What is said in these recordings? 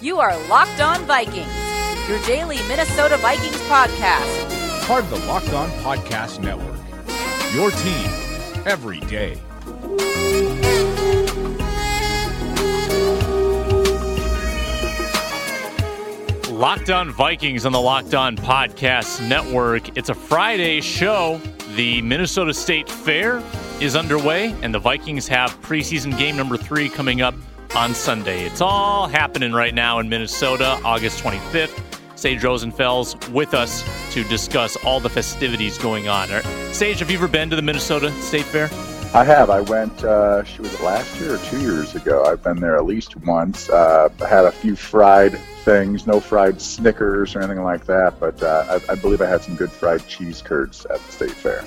You are Locked On Vikings, your daily Minnesota Vikings podcast. part of the Locked On Podcast Network. Your team every day. Locked On Vikings on the Locked On Podcast Network. It's a Friday show. The Minnesota State Fair is underway, and the Vikings have preseason game number three coming up on Sunday. It's all happening right now in Minnesota, August 25th. Sage Rosenfels with us to discuss all the festivities going on. Sage, have you ever been to the Minnesota State Fair? I have. I went. Uh, she was it last year or two years ago. I've been there at least once. Uh, I had a few fried things, no fried Snickers or anything like that, but uh, I, I believe I had some good fried cheese curds at the state fair.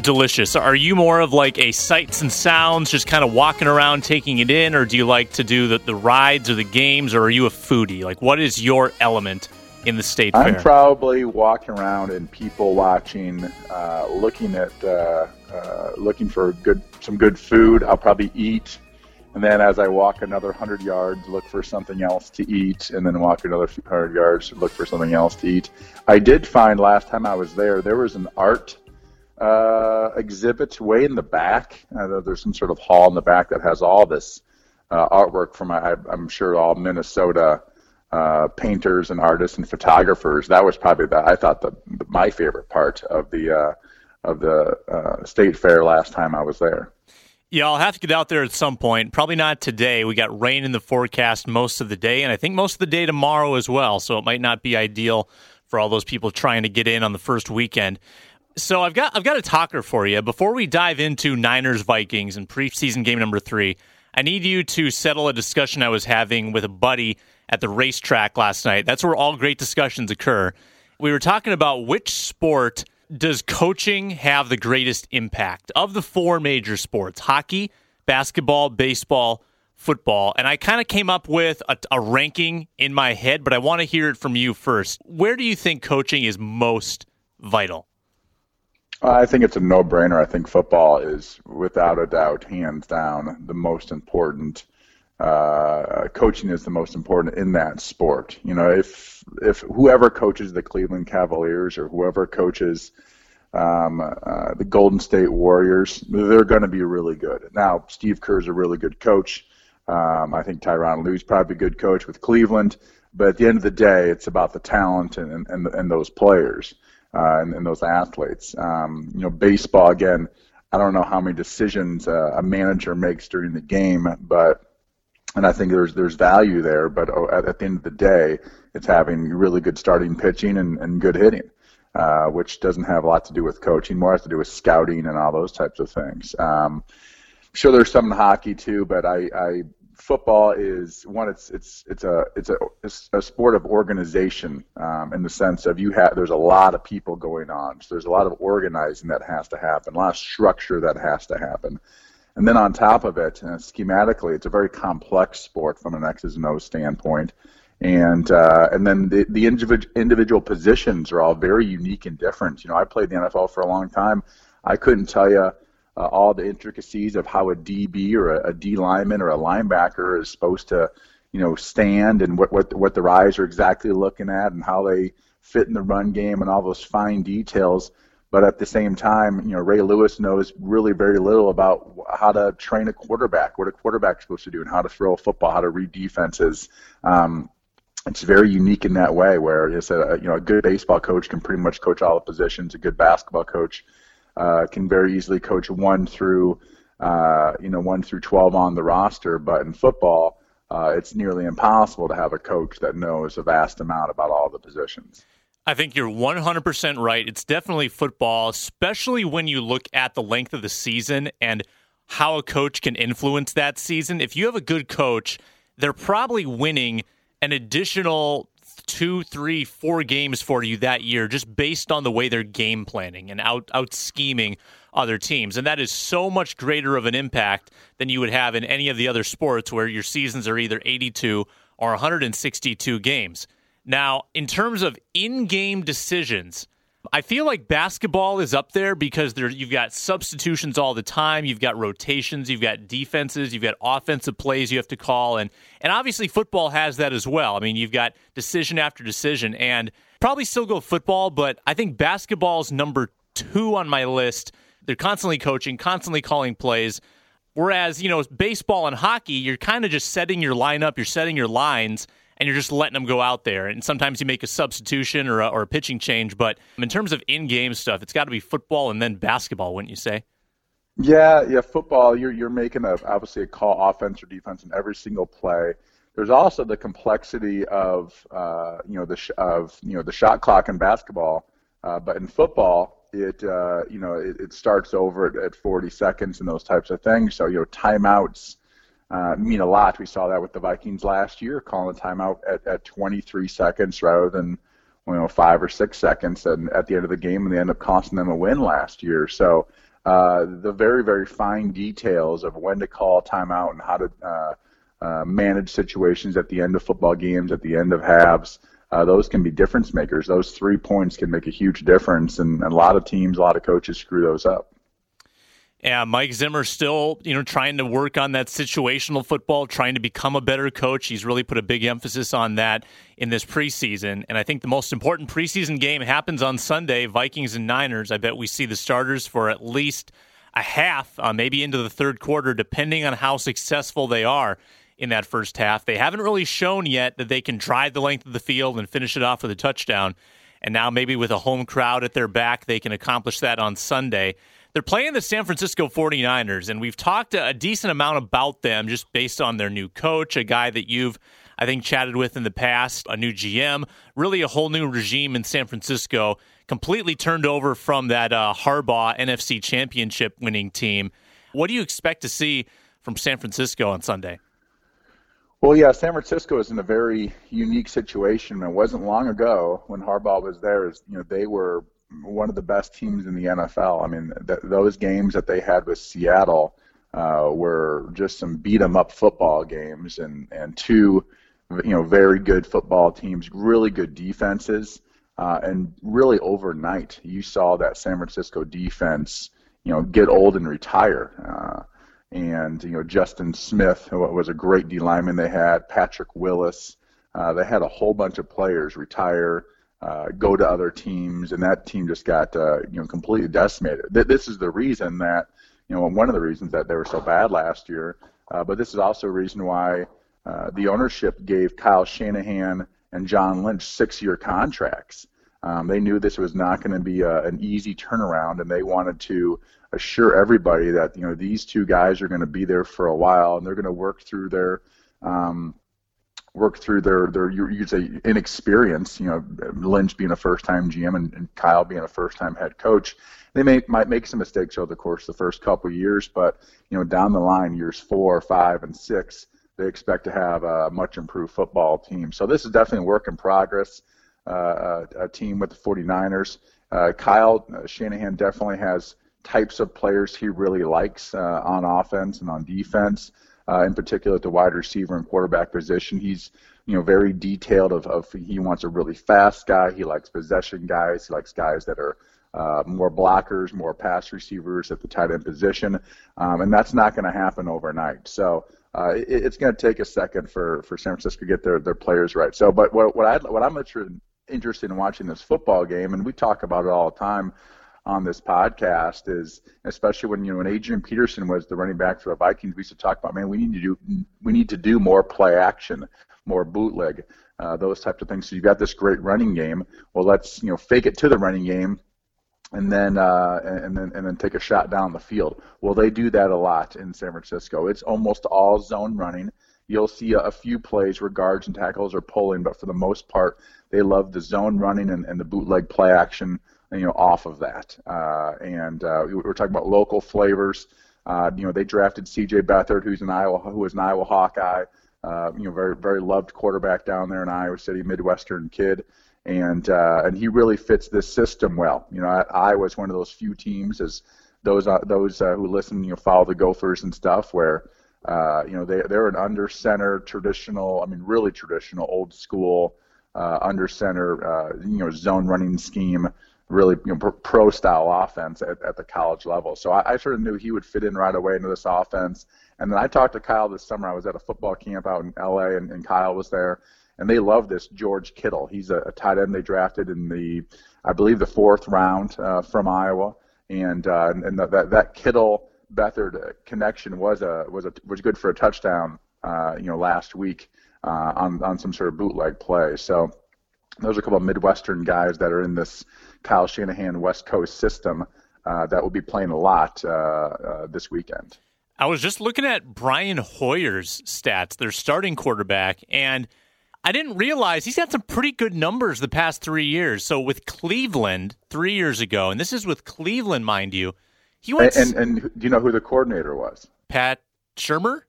Delicious. Are you more of like a sights and sounds, just kind of walking around taking it in, or do you like to do the, the rides or the games, or are you a foodie? Like, what is your element in the state I'm fair? probably walking around and people watching, uh, looking at, uh, uh, looking for good, some good food. I'll probably eat, and then as I walk another hundred yards, look for something else to eat, and then walk another few hundred yards, to look for something else to eat. I did find last time I was there, there was an art uh, exhibit way in the back. Uh, there's some sort of hall in the back that has all this uh, artwork from, I, I'm sure, all Minnesota uh, painters and artists and photographers. That was probably the I thought the, my favorite part of the uh, of the uh, state fair last time I was there. Yeah, I'll have to get out there at some point. Probably not today. We got rain in the forecast most of the day, and I think most of the day tomorrow as well. So it might not be ideal for all those people trying to get in on the first weekend. So I've got I've got a talker for you. Before we dive into Niners Vikings and preseason game number three, I need you to settle a discussion I was having with a buddy at the racetrack last night. That's where all great discussions occur. We were talking about which sport does coaching have the greatest impact of the four major sports hockey, basketball, baseball, football. And I kind of came up with a, a ranking in my head, but I want to hear it from you first. Where do you think coaching is most vital? I think it's a no-brainer. I think football is, without a doubt, hands down, the most important. Uh, coaching is the most important in that sport. You know, if if whoever coaches the Cleveland Cavaliers or whoever coaches um, uh, the Golden State Warriors, they're going to be really good. Now, Steve Kerr's a really good coach. Um, I think Tyronn Lue's probably a good coach with Cleveland. But at the end of the day, it's about the talent and and, and those players uh, and, and those athletes. Um, you know, baseball again. I don't know how many decisions uh, a manager makes during the game, but and I think there's there's value there. But oh, at, at the end of the day, it's having really good starting pitching and, and good hitting, uh, which doesn't have a lot to do with coaching. More has to do with scouting and all those types of things. Um, sure, there's some in hockey too, but I, I football is one. It's it's it's a it's a it's a sport of organization um, in the sense of you have there's a lot of people going on. So there's a lot of organizing that has to happen, a lot of structure that has to happen. And then on top of it, uh, schematically, it's a very complex sport from an X's and O's standpoint. And uh, and then the, the individual individual positions are all very unique and different. You know, I played the NFL for a long time. I couldn't tell you uh, all the intricacies of how a DB or a, a D lineman or a linebacker is supposed to, you know, stand and what what what their eyes are exactly looking at and how they fit in the run game and all those fine details. But at the same time, you know, Ray Lewis knows really very little about how to train a quarterback, what a quarterback's supposed to do, and how to throw a football, how to read defenses. Um, it's very unique in that way, where it's a you know a good baseball coach can pretty much coach all the positions. A good basketball coach uh, can very easily coach one through uh, you know one through twelve on the roster. But in football, uh, it's nearly impossible to have a coach that knows a vast amount about all the positions. I think you're 100% right. It's definitely football, especially when you look at the length of the season and how a coach can influence that season. If you have a good coach, they're probably winning an additional two, three, four games for you that year just based on the way they're game planning and out out scheming other teams. And that is so much greater of an impact than you would have in any of the other sports where your seasons are either 82 or 162 games. Now, in terms of in-game decisions, I feel like basketball is up there because there you've got substitutions all the time, you've got rotations, you've got defenses, you've got offensive plays you have to call and and obviously football has that as well. I mean, you've got decision after decision and probably still go football, but I think basketball's number 2 on my list. They're constantly coaching, constantly calling plays. Whereas, you know, baseball and hockey, you're kind of just setting your lineup, you're setting your lines and you're just letting them go out there. And sometimes you make a substitution or a, or a pitching change. But in terms of in-game stuff, it's got to be football and then basketball, wouldn't you say? Yeah, yeah. Football, you're you're making a obviously a call offense or defense in every single play. There's also the complexity of uh, you know the sh- of you know the shot clock in basketball, uh, but in football, it uh, you know it, it starts over at, at 40 seconds and those types of things. So you know timeouts uh, mean a lot. We saw that with the Vikings last year, calling a timeout at, at 23 seconds rather than you know five or six seconds, and at the end of the game, and they end up costing them a win last year. So uh, the very very fine details of when to call timeout and how to uh, uh, manage situations at the end of football games, at the end of halves. Uh, those can be difference makers. Those three points can make a huge difference, and, and a lot of teams, a lot of coaches screw those up. Yeah, Mike Zimmer still, you know, trying to work on that situational football, trying to become a better coach. He's really put a big emphasis on that in this preseason. And I think the most important preseason game happens on Sunday, Vikings and Niners. I bet we see the starters for at least a half, uh, maybe into the third quarter, depending on how successful they are in that first half. They haven't really shown yet that they can drive the length of the field and finish it off with a touchdown. And now, maybe with a home crowd at their back, they can accomplish that on Sunday. They're playing the San Francisco 49ers, and we've talked a, decent amount about them just based on their new coach, a guy that you've, I think, chatted with in the past, a new GM, really a whole new regime in San Francisco, completely turned over from that uh, Harbaugh NFC championship winning team. What do you expect to see from San Francisco on Sunday? Well, yeah, San Francisco is in a very unique situation. It wasn't long ago when Harbaugh was there. You know, they were one of the best teams in the NFL. I mean, th- those games that they had with Seattle uh, were just some beat 'em up football games, and and two, you know, very good football teams, really good defenses, uh, and really overnight you saw that San Francisco defense, you know, get old and retire. Uh, and you know, Justin Smith was a great D lineman they had, Patrick Willis. Uh, they had a whole bunch of players retire uh, go to other teams, and that team just got uh, you know completely decimated. This is the reason that you know one of the reasons that they were so bad last year. Uh, but this is also a reason why uh, the ownership gave Kyle Shanahan and John Lynch six-year contracts. Um, they knew this was not going to be a, an easy turnaround, and they wanted to assure everybody that you know these two guys are going to be there for a while, and they're going to work through their um, work through their their you say inexperience. You know, Lynch being a first time GM and, and Kyle being a first time head coach, they may might make some mistakes over the course of the first couple years, but you know down the line, years four, five, and six, they expect to have a much improved football team. So this is definitely a work in progress. Uh, a, a, team with the 49ers. Uh, Kyle uh, Shanahan definitely has types of players he really likes uh, on offense and on defense uh, in particular at the wide receiver and quarterback position. He's you know very detailed of, of he wants a really fast guy. He likes possession guys. He likes guys that are uh, more blockers, more pass receivers at the tight end position, um, and that's not going to happen overnight. So. Uh, it, it's going to take a second for, for San Francisco to get their, their players right. So, but what, what I what I'm interested in watching this football game, and we talk about it all the time on this podcast is especially when you know when Adrian Peterson was the running back for the Vikings, we used to talk about man, we need to do we need to do more play action, more bootleg, uh, those types of things. So you've got this great running game. Well, let's you know fake it to the running game, and then uh, and then and then take a shot down the field. Well, they do that a lot in San Francisco. It's almost all zone running. You'll see a, few plays where guards and tackles are pulling, but for the most part, they love the zone running and, and the bootleg play action you know, off of that. Uh, and uh, we are talking about local flavors. Uh, you know, they drafted C.J. Beathard, who's an Iowa, who was an Iowa Hawkeye. uh, you know, very very loved quarterback down there in Iowa City, Midwestern kid, and uh, and he really fits this system well. You know, Iowa was one of those few teams, as those uh, those who listen, you know, follow the Gophers and stuff, where you know they they're an under center traditional, I mean, really traditional, old school uh, under center, uh, you know, zone running scheme really you know, pro style offense at, at the college level. So I, I sort of knew he would fit in right away into this offense. And then I talked to Kyle this summer. I was at a football camp out in LA, and, and Kyle was there, and they love this George Kittle. He's a, a tight end they drafted in the, I believe, the fourth round uh, from Iowa, and uh, and that that Kittle Beathard connection was a was a was good for a touchdown, uh, you know, last week uh, on on some sort of bootleg play. So those are a couple of Midwestern guys that are in this Kyle Shanahan West Coast system uh, that will be playing a lot uh, uh, this weekend. I was just looking at Brian Hoyer's stats, their starting quarterback, and I didn't realize he's had some pretty good numbers the past three years. So with Cleveland three years ago, and this is with Cleveland, mind you, he went. And, and, and do you know who the coordinator was? Pat Shurmur.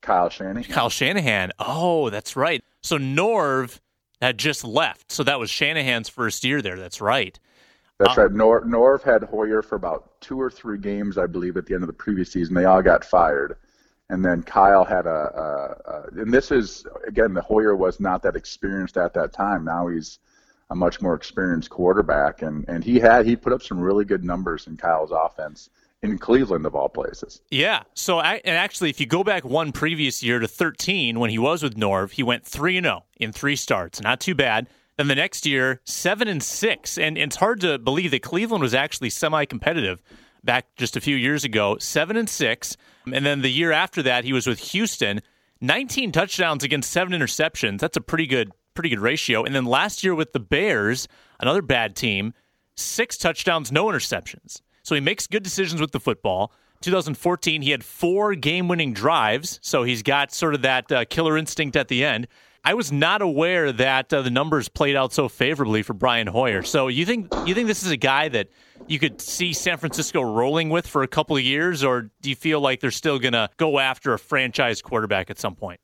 Kyle Shanahan. Kyle Shanahan. Oh, that's right. So Norv had just left. So that was Shanahan's first year there. That's right. That's uh, right. Nor- Norv had Hoyer for about two or three games, I believe, at the end of the previous season. They all got fired. And then Kyle had a, a, a and this is, again, the Hoyer was not that experienced at that time. Now he's a much more experienced quarterback. And, and he had, he put up some really good numbers in Kyle's offense in Cleveland of all places. Yeah. So and actually, if you go back one previous year to 13 when he was with Norv, he went three and zero oh in three starts. Not too bad. Then the next year, seven and six, and it's hard to believe that Cleveland was actually semi-competitive back just a few years ago. Seven and six, and then the year after that, he was with Houston. 19 touchdowns against seven interceptions. That's a pretty good, pretty good ratio. And then last year with the Bears, another bad team, six touchdowns, no interceptions. So he makes good decisions with the football. 2014, he had four game winning drives. So he's got sort of that uh, killer instinct at the end. I was not aware that uh, the numbers played out so favorably for Brian Hoyer. So you think you think this is a guy that you could see San Francisco rolling with for a couple of years, or do you feel like they're still going to go after a franchise quarterback at some point?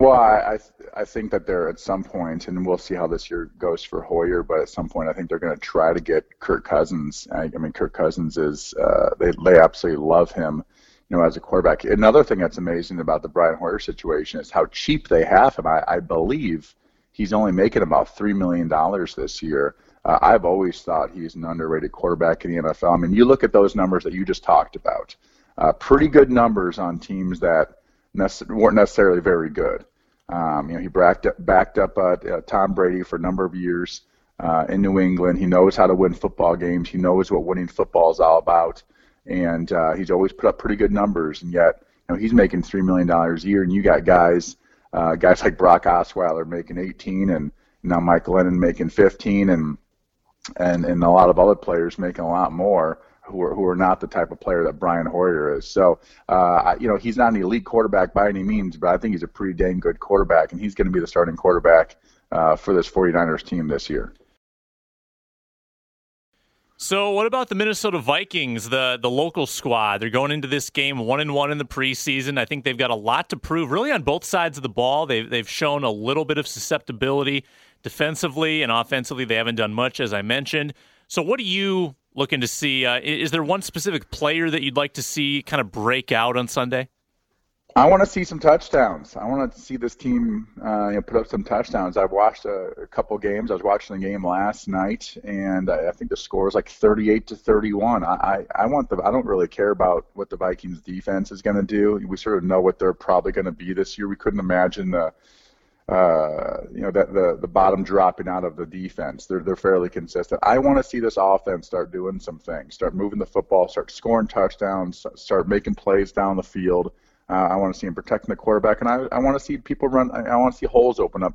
Well, I I think that they're at some point, and we'll see how this year goes for Hoyer. But at some point, I think they're going to try to get Kirk Cousins. I, I mean, Kirk Cousins is uh, they they absolutely love him, you know, as a quarterback. Another thing that's amazing about the Brian Hoyer situation is how cheap they have him. I, I believe he's only making about three million dollars this year. Uh, I've always thought he's an underrated quarterback in the NFL. I mean, you look at those numbers that you just talked about. Uh, pretty good numbers on teams that weren't necessarily very good. Um, you know, he backed up, backed up uh, uh, Tom Brady for a number of years uh, in New England. He knows how to win football games. He knows what winning football is all about, and uh, he's always put up pretty good numbers. And yet, you know, he's making three million dollars a year, and you got guys, uh, guys like Brock Osweiler making 18, and now Mike Glennon making 15, and and and a lot of other players making a lot more who are who are not the type of player that Brian Hoyer is. So, uh, you know, he's not an elite quarterback by any means, but I think he's a pretty dang good quarterback, and he's going to be the starting quarterback uh, for this 49ers team this year. So, what about the Minnesota Vikings, the the local squad? They're going into this game one and one in the preseason. I think they've got a lot to prove, really, on both sides of the ball. They've they've shown a little bit of susceptibility defensively and offensively. They haven't done much, as I mentioned. So, what do you looking to see. Uh, is there one specific player that you'd like to see kind of break out on Sunday? I want to see some touchdowns. I want to see this team uh, you know, put up some touchdowns. I've watched a, a, couple games. I was watching the game last night, and I, I think the score is like 38 to 31. I, I, I want the. I don't really care about what the Vikings defense is going to do. We sort of know what they're probably going to be this year. We couldn't imagine the uh, you know, that the the bottom dropping out of the defense. They're they're fairly consistent. I want to see this offense start doing some things, start moving the football, start scoring touchdowns, start making plays down the field. Uh, I want to see them protecting the quarterback, and I I want to see people run. I want to see holes open up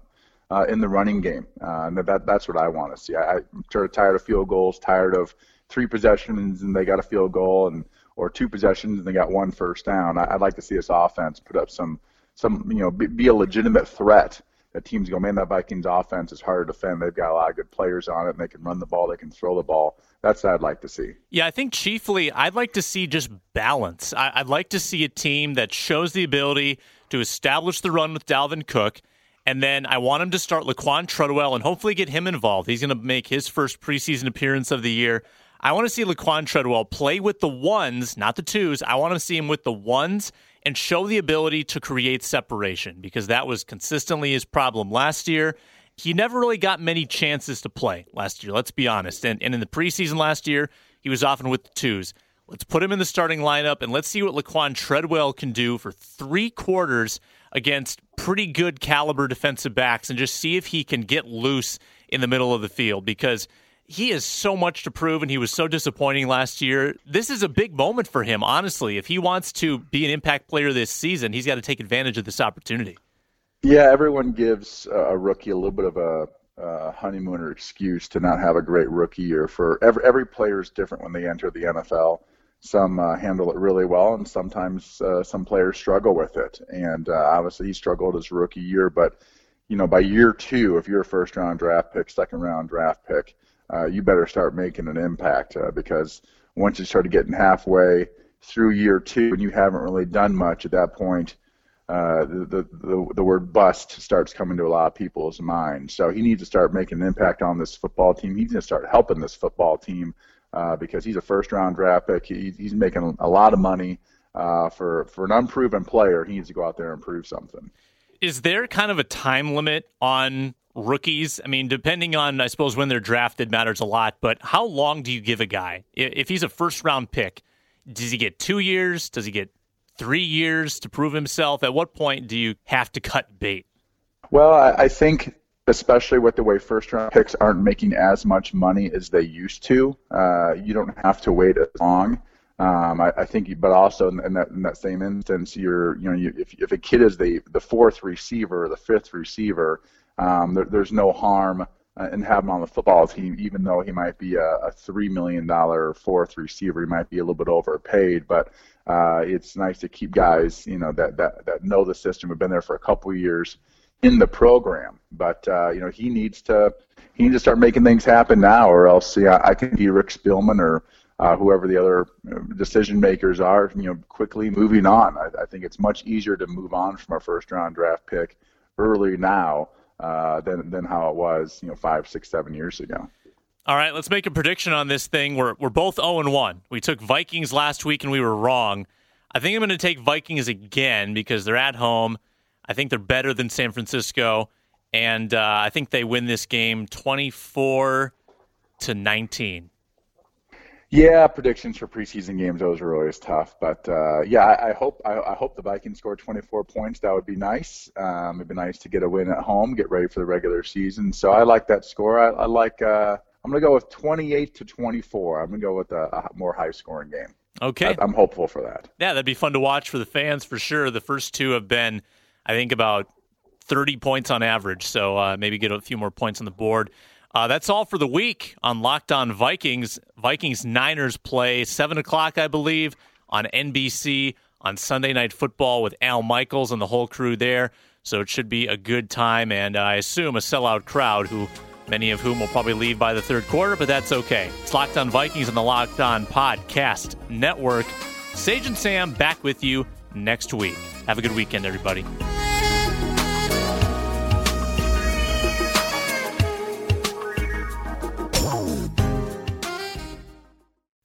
uh, in the running game, uh, and that that's what I want to see. I, I'm sort of tired of field goals, tired of three possessions and they got a field goal, and or two possessions and they got one first down. I, I'd like to see this offense put up some some you know be, be a legitimate threat that teams go, man, that Vikings offense is hard to defend. They've got a lot of good players on it, and they can run the ball, they can throw the ball. That's what I'd like to see. Yeah, I think chiefly I'd like to see just balance. I, would like to see a team that shows the ability to establish the run with Dalvin Cook. And then I want him to start Laquan Treadwell and hopefully get him involved. He's going to make his first preseason appearance of the year. I want to see Laquan Treadwell play with the ones, not the twos. I want to see him with the ones and show the ability to create separation because that was consistently his problem last year. He never really got many chances to play last year, let's be honest. And, and in the preseason last year, he was often with the twos. Let's put him in the starting lineup and let's see what Laquan Treadwell can do for three quarters against pretty good caliber defensive backs and just see if he can get loose in the middle of the field because he has so much to prove and he was so disappointing last year. This is a big moment for him, honestly. If he wants to be an impact player this season, he's got to take advantage of this opportunity. Yeah, everyone gives a rookie a little bit of a uh, honeymooner excuse to not have a great rookie year. For every every player is different when they enter the NFL. Some uh, handle it really well, and sometimes uh, some players struggle with it. And uh, obviously, he struggled his rookie year, but you know, by year two, if you're a first round draft pick, second round draft pick, uh, you better start making an impact uh, because once you start getting halfway through year two and you haven't really done much at that point, uh, the, the, the word bust starts coming to a lot of people's minds. So he needs to start making an impact on this football team. He needs to start helping this football team uh, because he's a first round draft pick. He, he's making a lot of money uh, for, for an unproven player. He needs to go out there and prove something. Is there kind of a time limit on rookies? I mean, depending on, I suppose, when they're drafted matters a lot, but how long do you give a guy? If he's a first round pick, does he get two years? Does he get three years to prove himself? At what point do you have to cut bait? Well, I, think especially with the way first round picks aren't making as much money as they used to, uh, you don't have to wait as long. Um, I, I, think, but also in that, in that same instance, you're, you know, you, if, if a kid is the, the fourth receiver the fifth receiver, um, there, there's no harm uh, in having him on the football team, even though he might be a, a three million dollar fourth receiver. He might be a little bit overpaid, but uh, it's nice to keep guys, you know, that, that, that know the system, have been there for a couple years in the program. But uh, you know, he needs to he needs to start making things happen now, or else yeah, I can be Rick Spielman or uh, whoever the other decision makers are, you know, quickly moving on. I, I think it's much easier to move on from a first round draft pick early now uh, than than how it was, you know, five, six, seven years ago. All right, let's make a prediction on this thing. We're we're both 0 and 1. We took Vikings last week and we were wrong. I think I'm going to take Vikings again because they're at home. I think they're better than San Francisco, and uh, I think they win this game 24 to 19. Yeah, predictions for preseason games those are always tough, but uh, yeah, I, I hope I, I, hope the Vikings score 24 points. That would be nice. Um, it'd be nice to get a win at home, get ready for the regular season. So I like that score. I, I like. Uh, I'm going to go with 28 to 24. I'm going to go with a, a more high scoring game. Okay, I, am hopeful for that. Yeah, that'd be fun to watch for the fans for sure. The first two have been, I think, about 30 points on average. So uh, maybe get a few more points on the board. Uh, that's all for the week on Locked On Vikings. Vikings Niners play 7 o'clock, I believe, on NBC on Sunday Night Football with Al Michaels and the whole crew there. So it should be a good time, and I assume a sellout crowd who. Many of whom will probably leave by the third quarter, but that's okay. It's Locked On Vikings on the Locked On Podcast Network. Sage and Sam back with you next week. Have a good weekend, everybody.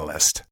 Catalyst.